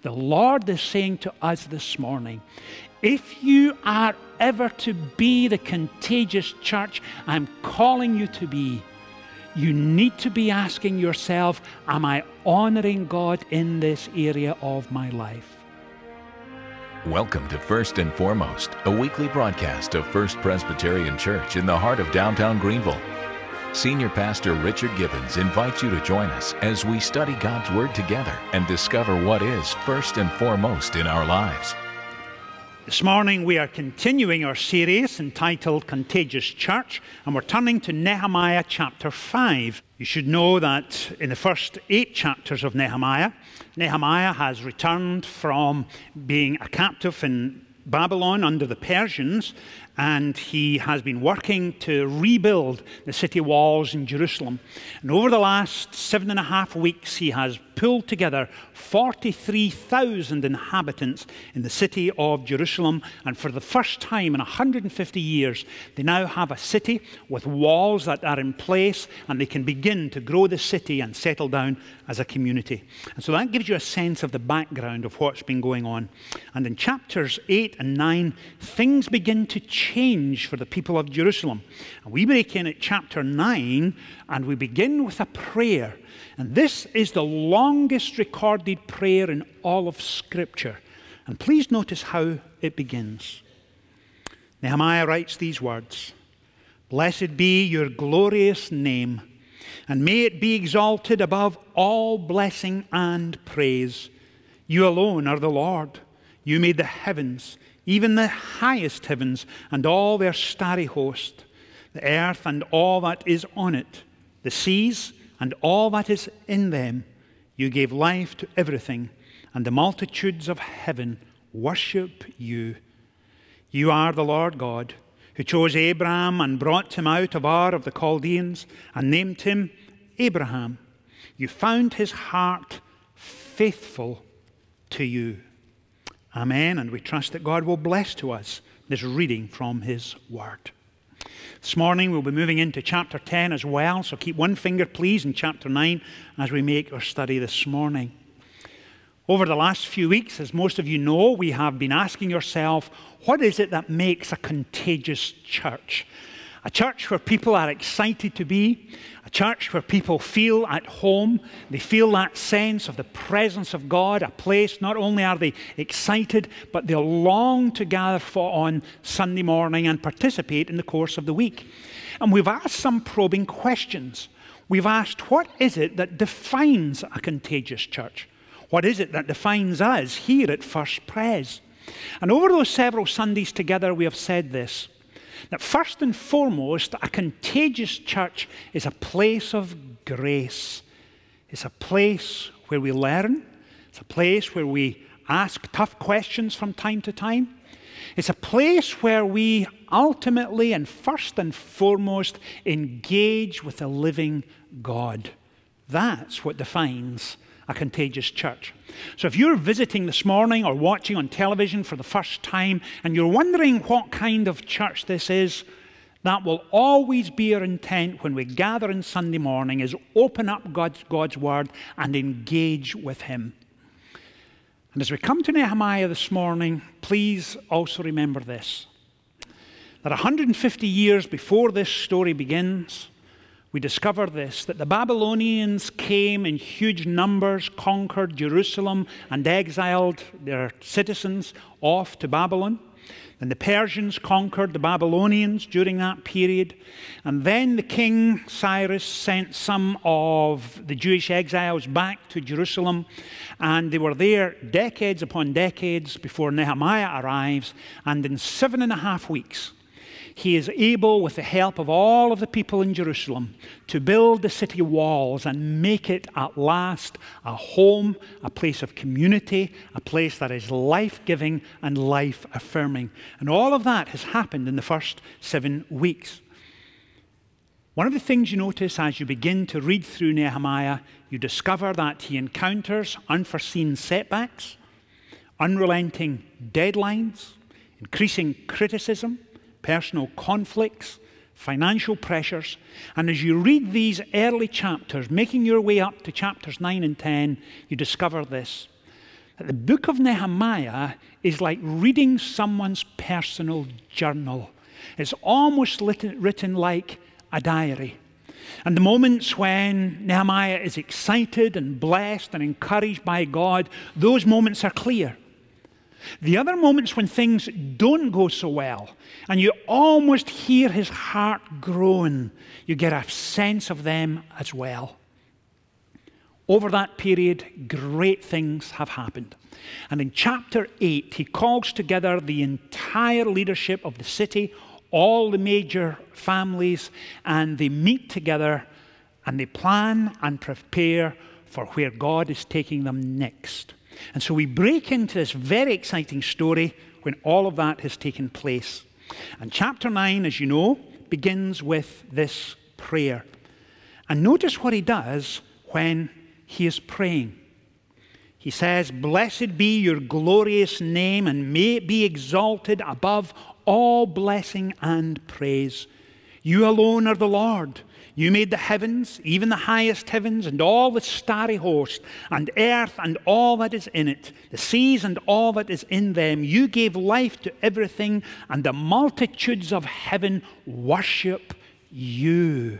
The Lord is saying to us this morning if you are ever to be the contagious church I'm calling you to be, you need to be asking yourself, Am I honoring God in this area of my life? Welcome to First and Foremost, a weekly broadcast of First Presbyterian Church in the heart of downtown Greenville. Senior Pastor Richard Gibbons invites you to join us as we study God's Word together and discover what is first and foremost in our lives. This morning we are continuing our series entitled Contagious Church, and we're turning to Nehemiah chapter 5. You should know that in the first eight chapters of Nehemiah, Nehemiah has returned from being a captive in Babylon under the Persians, and he has been working to rebuild the city walls in Jerusalem. And over the last seven and a half weeks, he has pulled together 43,000 inhabitants in the city of Jerusalem. And for the first time in 150 years, they now have a city with walls that are in place, and they can begin to grow the city and settle down as a community. And so that gives you a sense of the background of what's been going on. And in chapters 8 and 9, things begin to change for the people of Jerusalem. And we break in at chapter 9, and we begin with a prayer and this is the longest recorded prayer in all of Scripture. And please notice how it begins. Nehemiah writes these words Blessed be your glorious name, and may it be exalted above all blessing and praise. You alone are the Lord. You made the heavens, even the highest heavens, and all their starry host, the earth and all that is on it, the seas and all that is in them. You gave life to everything, and the multitudes of heaven worship you. You are the Lord God, who chose Abram and brought him out of Ur of the Chaldeans and named him Abraham. You found his heart faithful to you. Amen. And we trust that God will bless to us this reading from his word. This morning we'll be moving into chapter 10 as well, so keep one finger, please, in chapter 9 as we make our study this morning. Over the last few weeks, as most of you know, we have been asking yourself, what is it that makes a contagious church? A church where people are excited to be, church where people feel at home, they feel that sense of the presence of God, a place not only are they excited, but they long to gather for on Sunday morning and participate in the course of the week. And we've asked some probing questions. We've asked, what is it that defines a contagious church? What is it that defines us here at First Pres? And over those several Sundays together, we have said this that first and foremost, a contagious church is a place of grace. It's a place where we learn, it's a place where we ask tough questions from time to time. It's a place where we ultimately and first and foremost engage with the living God. That's what defines a contagious church. So if you're visiting this morning or watching on television for the first time and you're wondering what kind of church this is, that will always be our intent when we gather on Sunday morning is open up God's, God's word and engage with him. And as we come to Nehemiah this morning, please also remember this that 150 years before this story begins, we discover this that the Babylonians came in huge numbers, conquered Jerusalem, and exiled their citizens off to Babylon. And the Persians conquered the Babylonians during that period. And then the king Cyrus sent some of the Jewish exiles back to Jerusalem. And they were there decades upon decades before Nehemiah arrives. And in seven and a half weeks, he is able, with the help of all of the people in Jerusalem, to build the city walls and make it at last a home, a place of community, a place that is life giving and life affirming. And all of that has happened in the first seven weeks. One of the things you notice as you begin to read through Nehemiah, you discover that he encounters unforeseen setbacks, unrelenting deadlines, increasing criticism personal conflicts, financial pressures. And as you read these early chapters, making your way up to chapters 9 and 10, you discover this that The book of Nehemiah is like reading someone's personal journal. It's almost written like a diary. And the moments when Nehemiah is excited and blessed and encouraged by God, those moments are clear. The other moments when things don't go so well, and you almost hear his heart groan, you get a sense of them as well. Over that period, great things have happened. And in chapter 8, he calls together the entire leadership of the city, all the major families, and they meet together and they plan and prepare for where God is taking them next. And so we break into this very exciting story when all of that has taken place. And chapter 9, as you know, begins with this prayer. And notice what he does when he is praying. He says, Blessed be your glorious name, and may it be exalted above all blessing and praise. You alone are the Lord. You made the heavens, even the highest heavens, and all the starry host, and earth and all that is in it, the seas and all that is in them. You gave life to everything, and the multitudes of heaven worship you.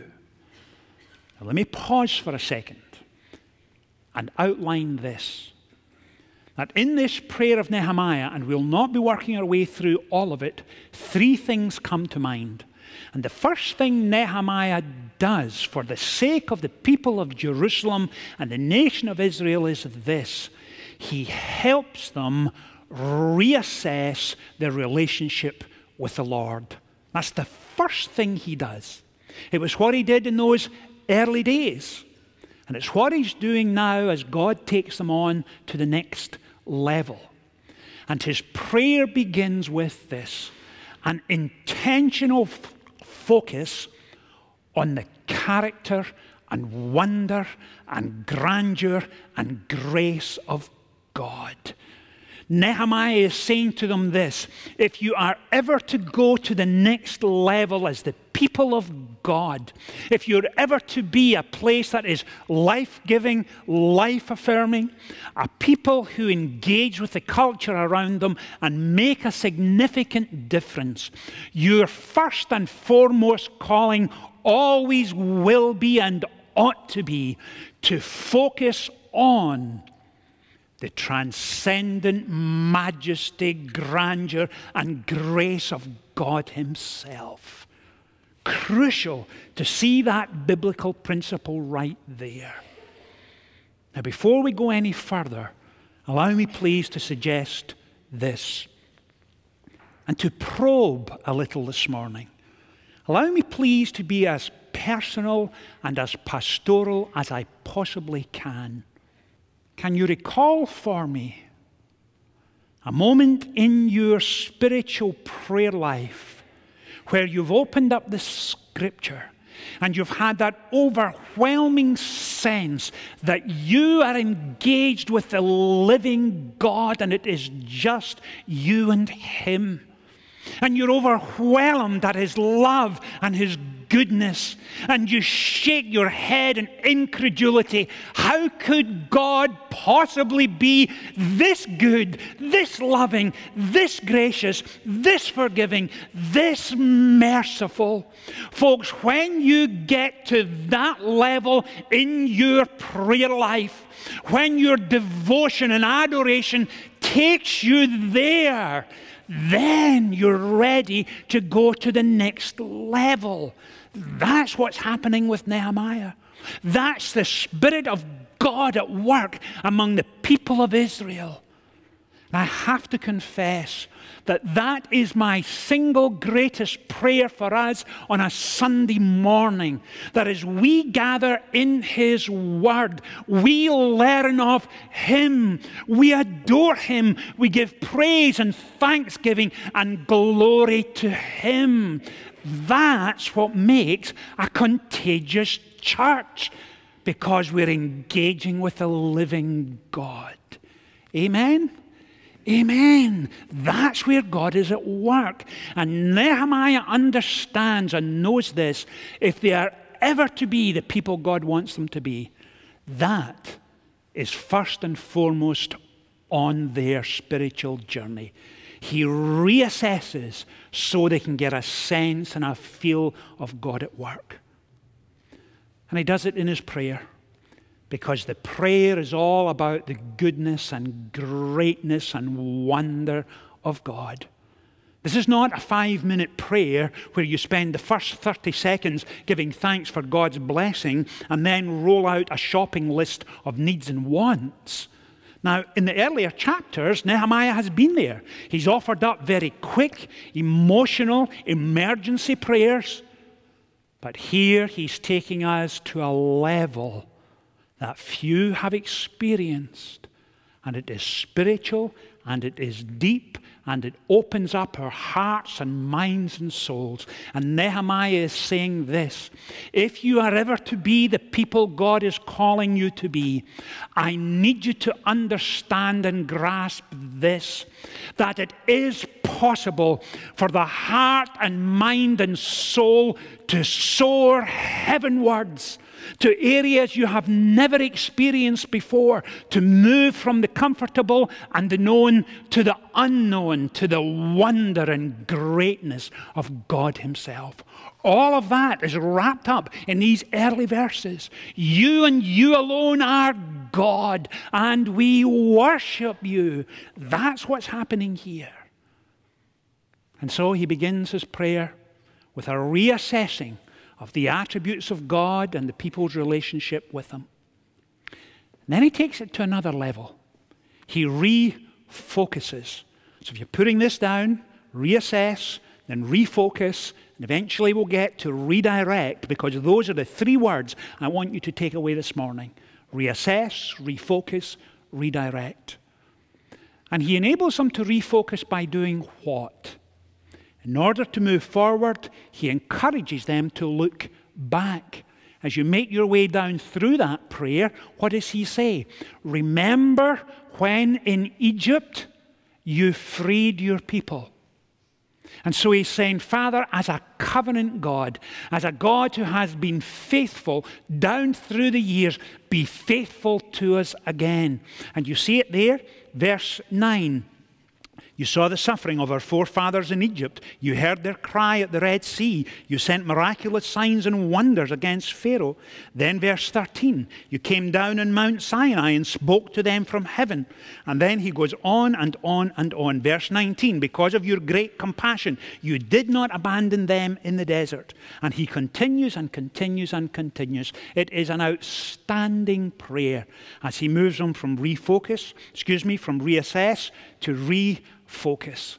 Now, let me pause for a second and outline this that in this prayer of Nehemiah, and we'll not be working our way through all of it, three things come to mind. And the first thing Nehemiah does for the sake of the people of Jerusalem and the nation of Israel is this he helps them reassess their relationship with the Lord. That's the first thing he does. It was what he did in those early days. And it's what he's doing now as God takes them on to the next level. And his prayer begins with this an intentional focus on the character and wonder and grandeur and grace of God. Nehemiah is saying to them this if you are ever to go to the next level as the people of God, if you're ever to be a place that is life giving, life affirming, a people who engage with the culture around them and make a significant difference, your first and foremost calling always will be and ought to be to focus on the transcendent majesty, grandeur, and grace of God Himself. Crucial to see that biblical principle right there. Now, before we go any further, allow me please to suggest this and to probe a little this morning. Allow me please to be as personal and as pastoral as I possibly can. Can you recall for me a moment in your spiritual prayer life where you've opened up the scripture and you've had that overwhelming sense that you are engaged with the living God and it is just you and Him? And you're overwhelmed at his love and his goodness, and you shake your head in incredulity. How could God possibly be this good, this loving, this gracious, this forgiving, this merciful? Folks, when you get to that level in your prayer life, when your devotion and adoration takes you there, then you're ready to go to the next level. That's what's happening with Nehemiah. That's the Spirit of God at work among the people of Israel. I have to confess that that is my single greatest prayer for us on a Sunday morning. That as we gather in His Word, we learn of Him, we adore Him, we give praise and thanksgiving and glory to Him. That's what makes a contagious church because we're engaging with the living God. Amen? Amen. That's where God is at work. And Nehemiah understands and knows this. If they are ever to be the people God wants them to be, that is first and foremost on their spiritual journey. He reassesses so they can get a sense and a feel of God at work. And he does it in his prayer because the prayer is all about the goodness and greatness and wonder of God. This is not a five minute prayer where you spend the first 30 seconds giving thanks for God's blessing and then roll out a shopping list of needs and wants. Now, in the earlier chapters, Nehemiah has been there. He's offered up very quick, emotional, emergency prayers. But here he's taking us to a level that few have experienced. And it is spiritual and it is deep and it opens up our hearts and minds and souls. And Nehemiah is saying this if you are ever to be the people God is calling you to be, I need you to understand and grasp this that it is possible for the heart and mind and soul to soar heavenwards to areas you have never experienced before, to move from the comfortable and the known to the unknown, to the wonder and greatness of God Himself. All of that is wrapped up in these early verses. You and you alone are God, and we worship you. That's what's happening here. And so he begins his prayer with a reassessing of the attributes of God and the people's relationship with Him. And then he takes it to another level. He refocuses. So if you're putting this down, reassess, then refocus, and eventually we'll get to redirect because those are the three words I want you to take away this morning reassess, refocus, redirect. And he enables them to refocus by doing what? In order to move forward, he encourages them to look back. As you make your way down through that prayer, what does he say? Remember when in Egypt you freed your people. And so he's saying, Father, as a covenant God, as a God who has been faithful down through the years, be faithful to us again. And you see it there, verse 9. You saw the suffering of our forefathers in Egypt. You heard their cry at the Red Sea. You sent miraculous signs and wonders against Pharaoh. Then, verse 13, you came down on Mount Sinai and spoke to them from heaven. And then he goes on and on and on. Verse 19, because of your great compassion, you did not abandon them in the desert. And he continues and continues and continues. It is an outstanding prayer as he moves on from refocus, excuse me, from reassess to re focus.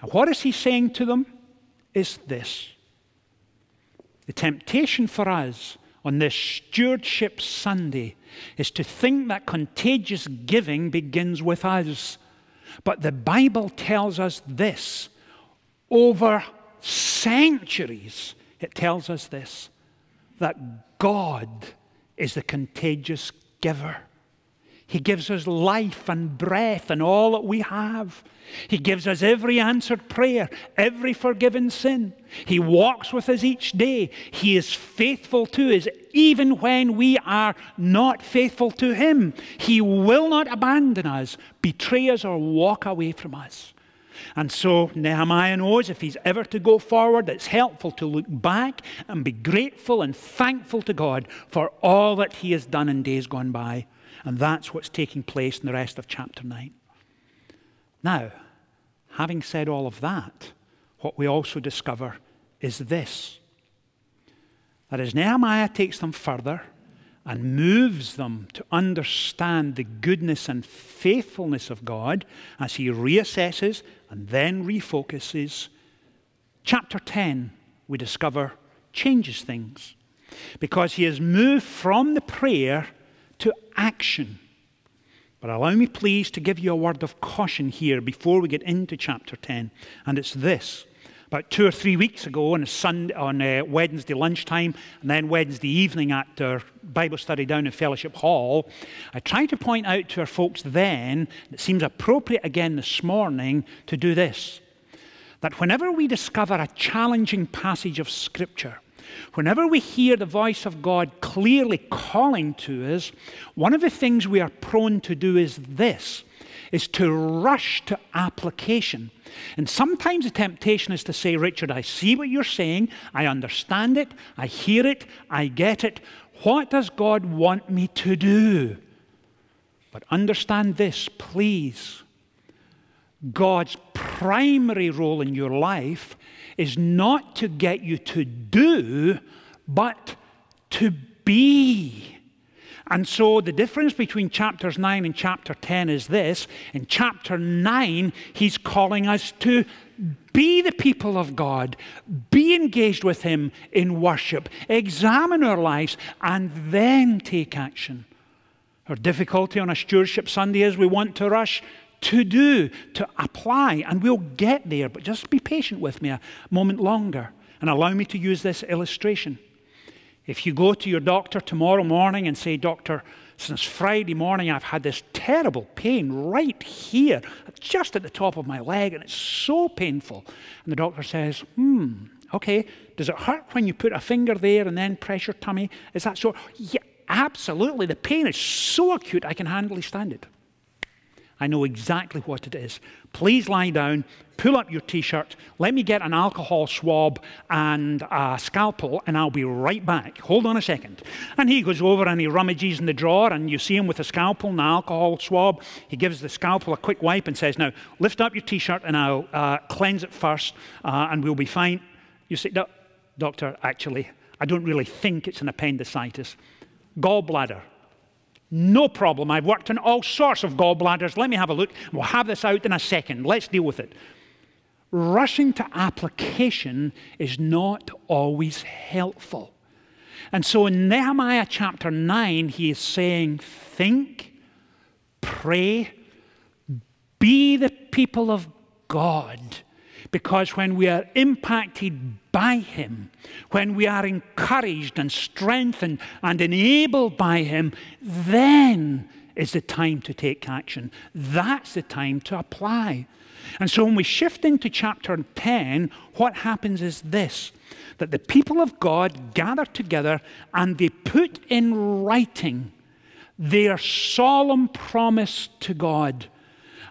And what is he saying to them? Is this the temptation for us on this Stewardship Sunday is to think that contagious giving begins with us. But the Bible tells us this over centuries, it tells us this that God is the contagious giver. He gives us life and breath and all that we have. He gives us every answered prayer, every forgiven sin. He walks with us each day. He is faithful to us, even when we are not faithful to Him. He will not abandon us, betray us, or walk away from us. And so Nehemiah knows if he's ever to go forward, it's helpful to look back and be grateful and thankful to God for all that He has done in days gone by. And that's what's taking place in the rest of chapter 9. Now, having said all of that, what we also discover is this that as Nehemiah takes them further and moves them to understand the goodness and faithfulness of God as he reassesses and then refocuses, chapter 10, we discover, changes things. Because he has moved from the prayer action. But allow me, please, to give you a word of caution here before we get into chapter 10. And it's this. About two or three weeks ago, on, a Sunday, on a uh, Wednesday lunchtime, and then Wednesday evening at our Bible study down in Fellowship Hall, I tried to point out to our folks then, it seems appropriate again this morning, to do this. That whenever we discover a challenging passage of Scripture, Whenever we hear the voice of God clearly calling to us, one of the things we are prone to do is this is to rush to application. And sometimes the temptation is to say, Richard, I see what you're saying, I understand it, I hear it, I get it. What does God want me to do? But understand this, please. God's primary role in your life is not to get you to do, but to be. And so the difference between chapters 9 and chapter 10 is this. In chapter 9, he's calling us to be the people of God, be engaged with him in worship, examine our lives, and then take action. Our difficulty on a stewardship Sunday is we want to rush to do, to apply, and we'll get there, but just be patient with me a moment longer and allow me to use this illustration. If you go to your doctor tomorrow morning and say, Doctor, since Friday morning I've had this terrible pain right here, just at the top of my leg, and it's so painful. And the doctor says, Hmm, okay, does it hurt when you put a finger there and then press your tummy? Is that so? Yeah, absolutely. The pain is so acute I can hardly stand it. I know exactly what it is. Please lie down, pull up your t shirt, let me get an alcohol swab and a scalpel, and I'll be right back. Hold on a second. And he goes over and he rummages in the drawer, and you see him with a scalpel and an alcohol swab. He gives the scalpel a quick wipe and says, Now, lift up your t shirt and I'll uh, cleanse it first, uh, and we'll be fine. You say, Doctor, actually, I don't really think it's an appendicitis. Gallbladder. No problem. I've worked on all sorts of gallbladders. Let me have a look. We'll have this out in a second. Let's deal with it. Rushing to application is not always helpful. And so in Nehemiah chapter 9, he is saying, Think, pray, be the people of God because when we are impacted by Him, when we are encouraged and strengthened and enabled by Him, then is the time to take action. That's the time to apply. And so when we shift into chapter 10, what happens is this that the people of God gather together and they put in writing their solemn promise to God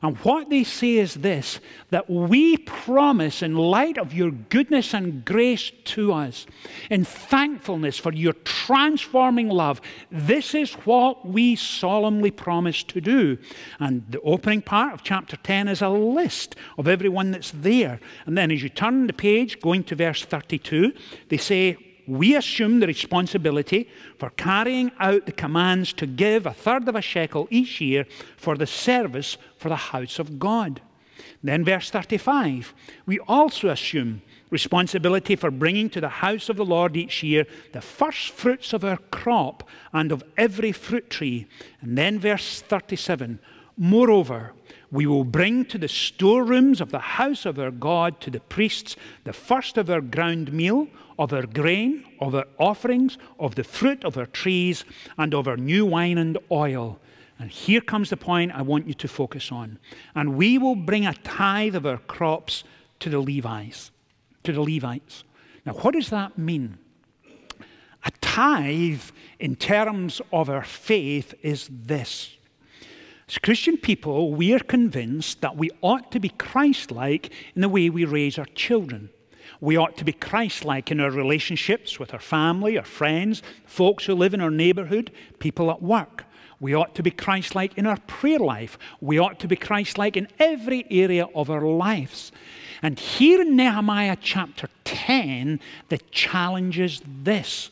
and what they say is this that we promise, in light of your goodness and grace to us, in thankfulness for your transforming love, this is what we solemnly promise to do. And the opening part of chapter 10 is a list of everyone that's there. And then as you turn the page, going to verse 32, they say, we assume the responsibility for carrying out the commands to give a third of a shekel each year for the service for the house of God. Then, verse 35, we also assume responsibility for bringing to the house of the Lord each year the first fruits of our crop and of every fruit tree. And then, verse 37, moreover, we will bring to the storerooms of the house of our God to the priests the first of our ground meal of our grain, of our offerings, of the fruit of our trees, and of our new wine and oil. And here comes the point I want you to focus on. And we will bring a tithe of our crops to the Levites. To the Levites. Now, what does that mean? A tithe, in terms of our faith, is this. As Christian people, we are convinced that we ought to be Christ like in the way we raise our children. We ought to be Christ like in our relationships with our family, our friends, folks who live in our neighborhood, people at work. We ought to be Christ like in our prayer life. We ought to be Christ like in every area of our lives. And here in Nehemiah chapter 10, the challenge is this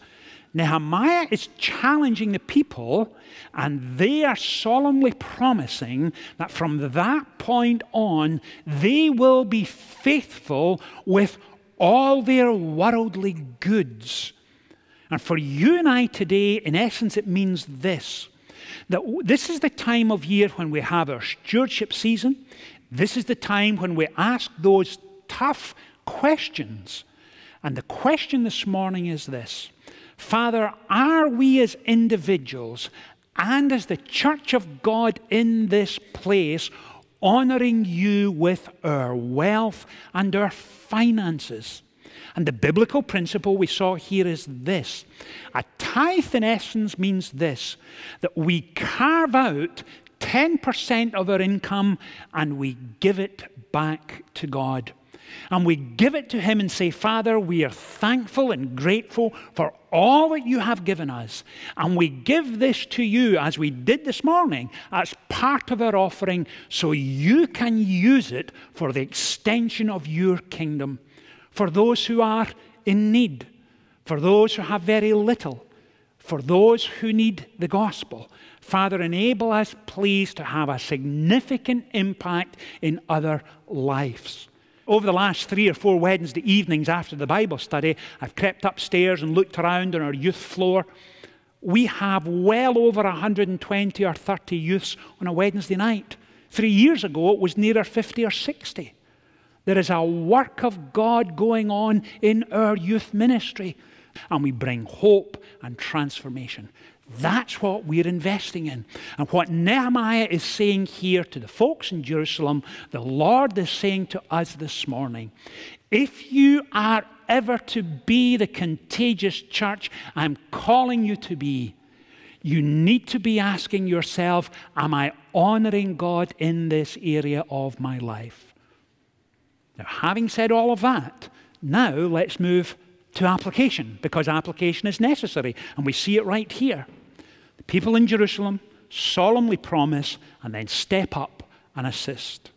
Nehemiah is challenging the people, and they are solemnly promising that from that point on, they will be faithful with all their worldly goods. And for you and I today, in essence, it means this that this is the time of year when we have our stewardship season. This is the time when we ask those tough questions. And the question this morning is this Father, are we as individuals and as the church of God in this place honoring you with our wealth and our finances. And the biblical principle we saw here is this a tithe, in essence, means this that we carve out 10% of our income and we give it back to God. And we give it to Him and say, Father, we are thankful and grateful for all that you have given us. And we give this to you, as we did this morning, as part of our offering, so you can use it for the extension of your kingdom, for those who are in need, for those who have very little, for those who need the gospel. Father, enable us, please, to have a significant impact in other lives. Over the last three or four Wednesday evenings after the Bible study, I've crept upstairs and looked around on our youth floor. We have well over 120 or 30 youths on a Wednesday night. Three years ago, it was nearer 50 or 60. There is a work of God going on in our youth ministry, and we bring hope and transformation. That's what we're investing in. And what Nehemiah is saying here to the folks in Jerusalem, the Lord is saying to us this morning if you are ever to be the contagious church I'm calling you to be, you need to be asking yourself, Am I honoring God in this area of my life? Now, having said all of that, now let's move to application because application is necessary. And we see it right here. People in Jerusalem solemnly promise and then step up and assist.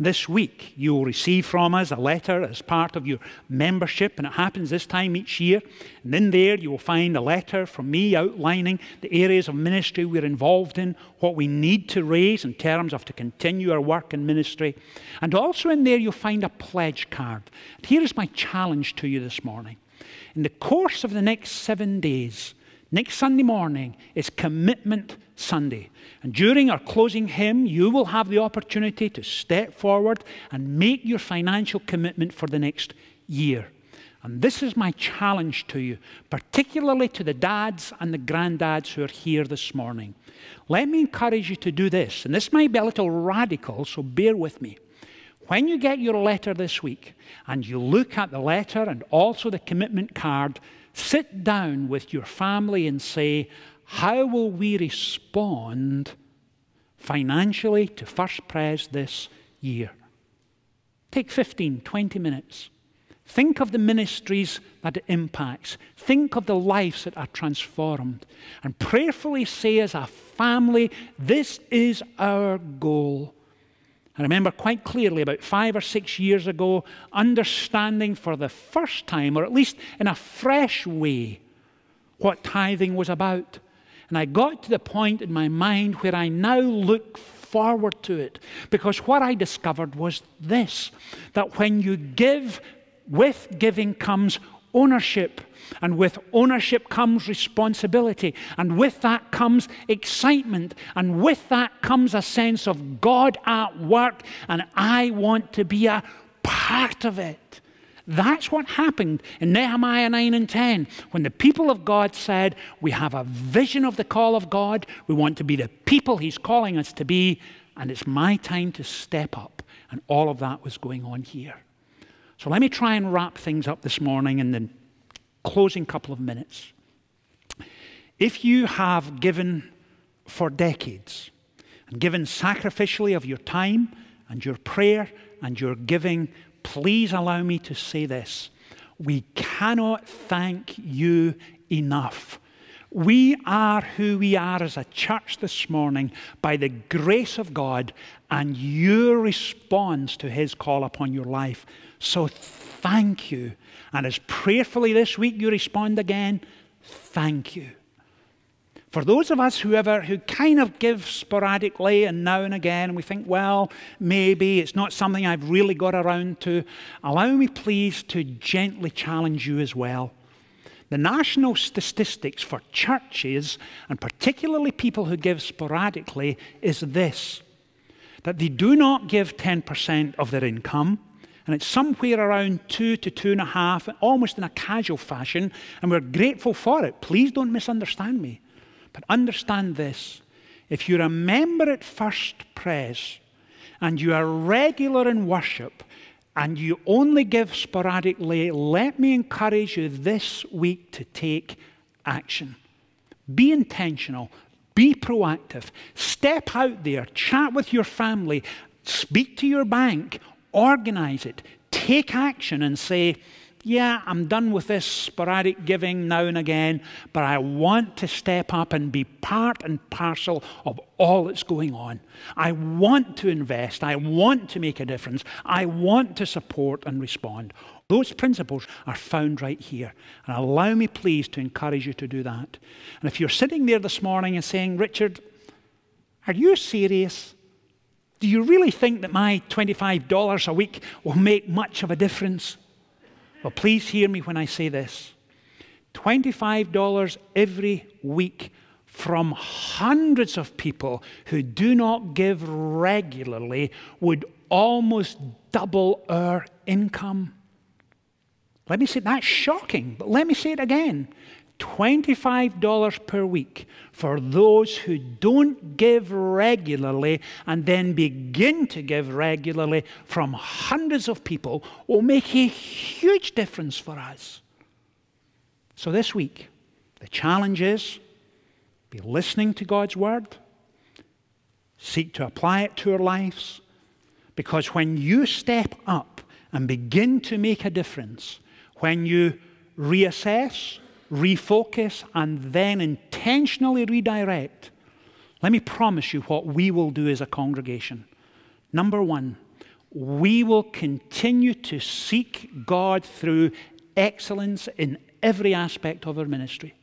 And this week, you will receive from us a letter as part of your membership, and it happens this time each year. And in there, you will find a letter from me outlining the areas of ministry we're involved in, what we need to raise in terms of to continue our work in ministry. And also in there, you'll find a pledge card. Here is my challenge to you this morning. In the course of the next seven days, next Sunday morning is Commitment Sunday. And during our closing hymn, you will have the opportunity to step forward and make your financial commitment for the next year. And this is my challenge to you, particularly to the dads and the granddads who are here this morning. Let me encourage you to do this. And this might be a little radical, so bear with me. When you get your letter this week and you look at the letter and also the commitment card, sit down with your family and say, How will we respond financially to First Pres this year? Take 15, 20 minutes. Think of the ministries that it impacts. Think of the lives that are transformed. And prayerfully say, as a family, this is our goal. I remember quite clearly about five or six years ago understanding for the first time, or at least in a fresh way, what tithing was about. And I got to the point in my mind where I now look forward to it. Because what I discovered was this that when you give, with giving comes ownership. And with ownership comes responsibility. And with that comes excitement. And with that comes a sense of God at work. And I want to be a part of it. That's what happened in Nehemiah 9 and 10 when the people of God said, We have a vision of the call of God. We want to be the people He's calling us to be. And it's my time to step up. And all of that was going on here. So let me try and wrap things up this morning in the closing couple of minutes. If you have given for decades and given sacrificially of your time and your prayer and your giving, please allow me to say this. We cannot thank you enough. We are who we are as a church this morning by the grace of God and your response to His call upon your life. So thank you. And as prayerfully this week you respond again, thank you. For those of us who ever who kind of give sporadically and now and again, we think, well, maybe it's not something I've really got around to, allow me please to gently challenge you as well. The national statistics for churches, and particularly people who give sporadically, is this that they do not give 10% of their income and it's somewhere around two to two and a half, almost in a casual fashion, and we're grateful for it. Please don't misunderstand me. But understand this if you're a member at First Pres and you are regular in worship and you only give sporadically, let me encourage you this week to take action. Be intentional. Be proactive. Step out there, chat with your family, speak to your bank, organize it, take action and say, yeah, I'm done with this sporadic giving now and again, but I want to step up and be part and parcel of all that's going on. I want to invest. I want to make a difference. I want to support and respond. Those principles are found right here. And allow me, please, to encourage you to do that. And if you're sitting there this morning and saying, Richard, are you serious? Do you really think that my $25 a week will make much of a difference? Well, please hear me when I say this $25 every week from hundreds of people who do not give regularly would almost double our income. Let me say that's shocking, but let me say it again. $25 per week for those who don't give regularly and then begin to give regularly from hundreds of people will make a huge difference for us. So, this week, the challenge is be listening to God's word, seek to apply it to our lives, because when you step up and begin to make a difference, when you reassess, refocus, and then intentionally redirect, let me promise you what we will do as a congregation. Number one, we will continue to seek God through excellence in every aspect of our ministry.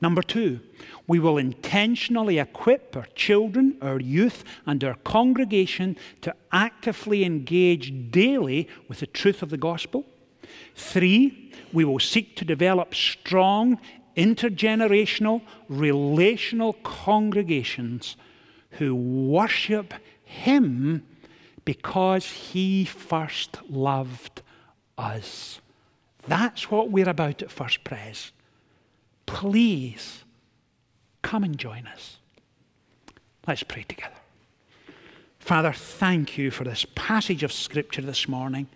Number two, we will intentionally equip our children, our youth, and our congregation to actively engage daily with the truth of the gospel. Three, we will seek to develop strong, intergenerational, relational congregations who worship Him because He first loved us. That's what we're about at First Pres. Please come and join us. Let's pray together. Father, thank you for this passage of Scripture this morning.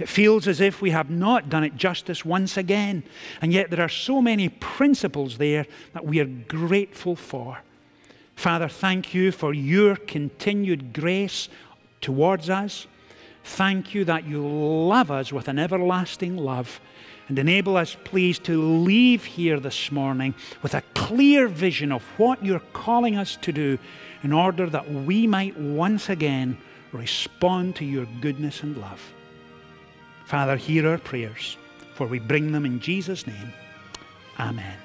It feels as if we have not done it justice once again, and yet there are so many principles there that we are grateful for. Father, thank you for your continued grace towards us. Thank you that you love us with an everlasting love. And enable us, please, to leave here this morning with a clear vision of what you're calling us to do in order that we might once again respond to your goodness and love. Father, hear our prayers, for we bring them in Jesus' name. Amen.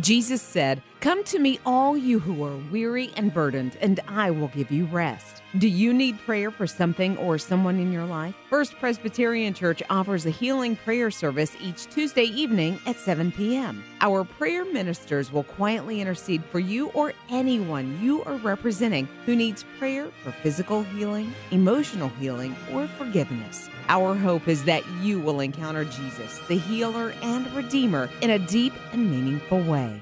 Jesus said, Come to me, all you who are weary and burdened, and I will give you rest. Do you need prayer for something or someone in your life? First Presbyterian Church offers a healing prayer service each Tuesday evening at 7 p.m. Our prayer ministers will quietly intercede for you or anyone you are representing who needs prayer for physical healing, emotional healing, or forgiveness. Our hope is that you will encounter Jesus, the healer and redeemer, in a deep and meaningful way.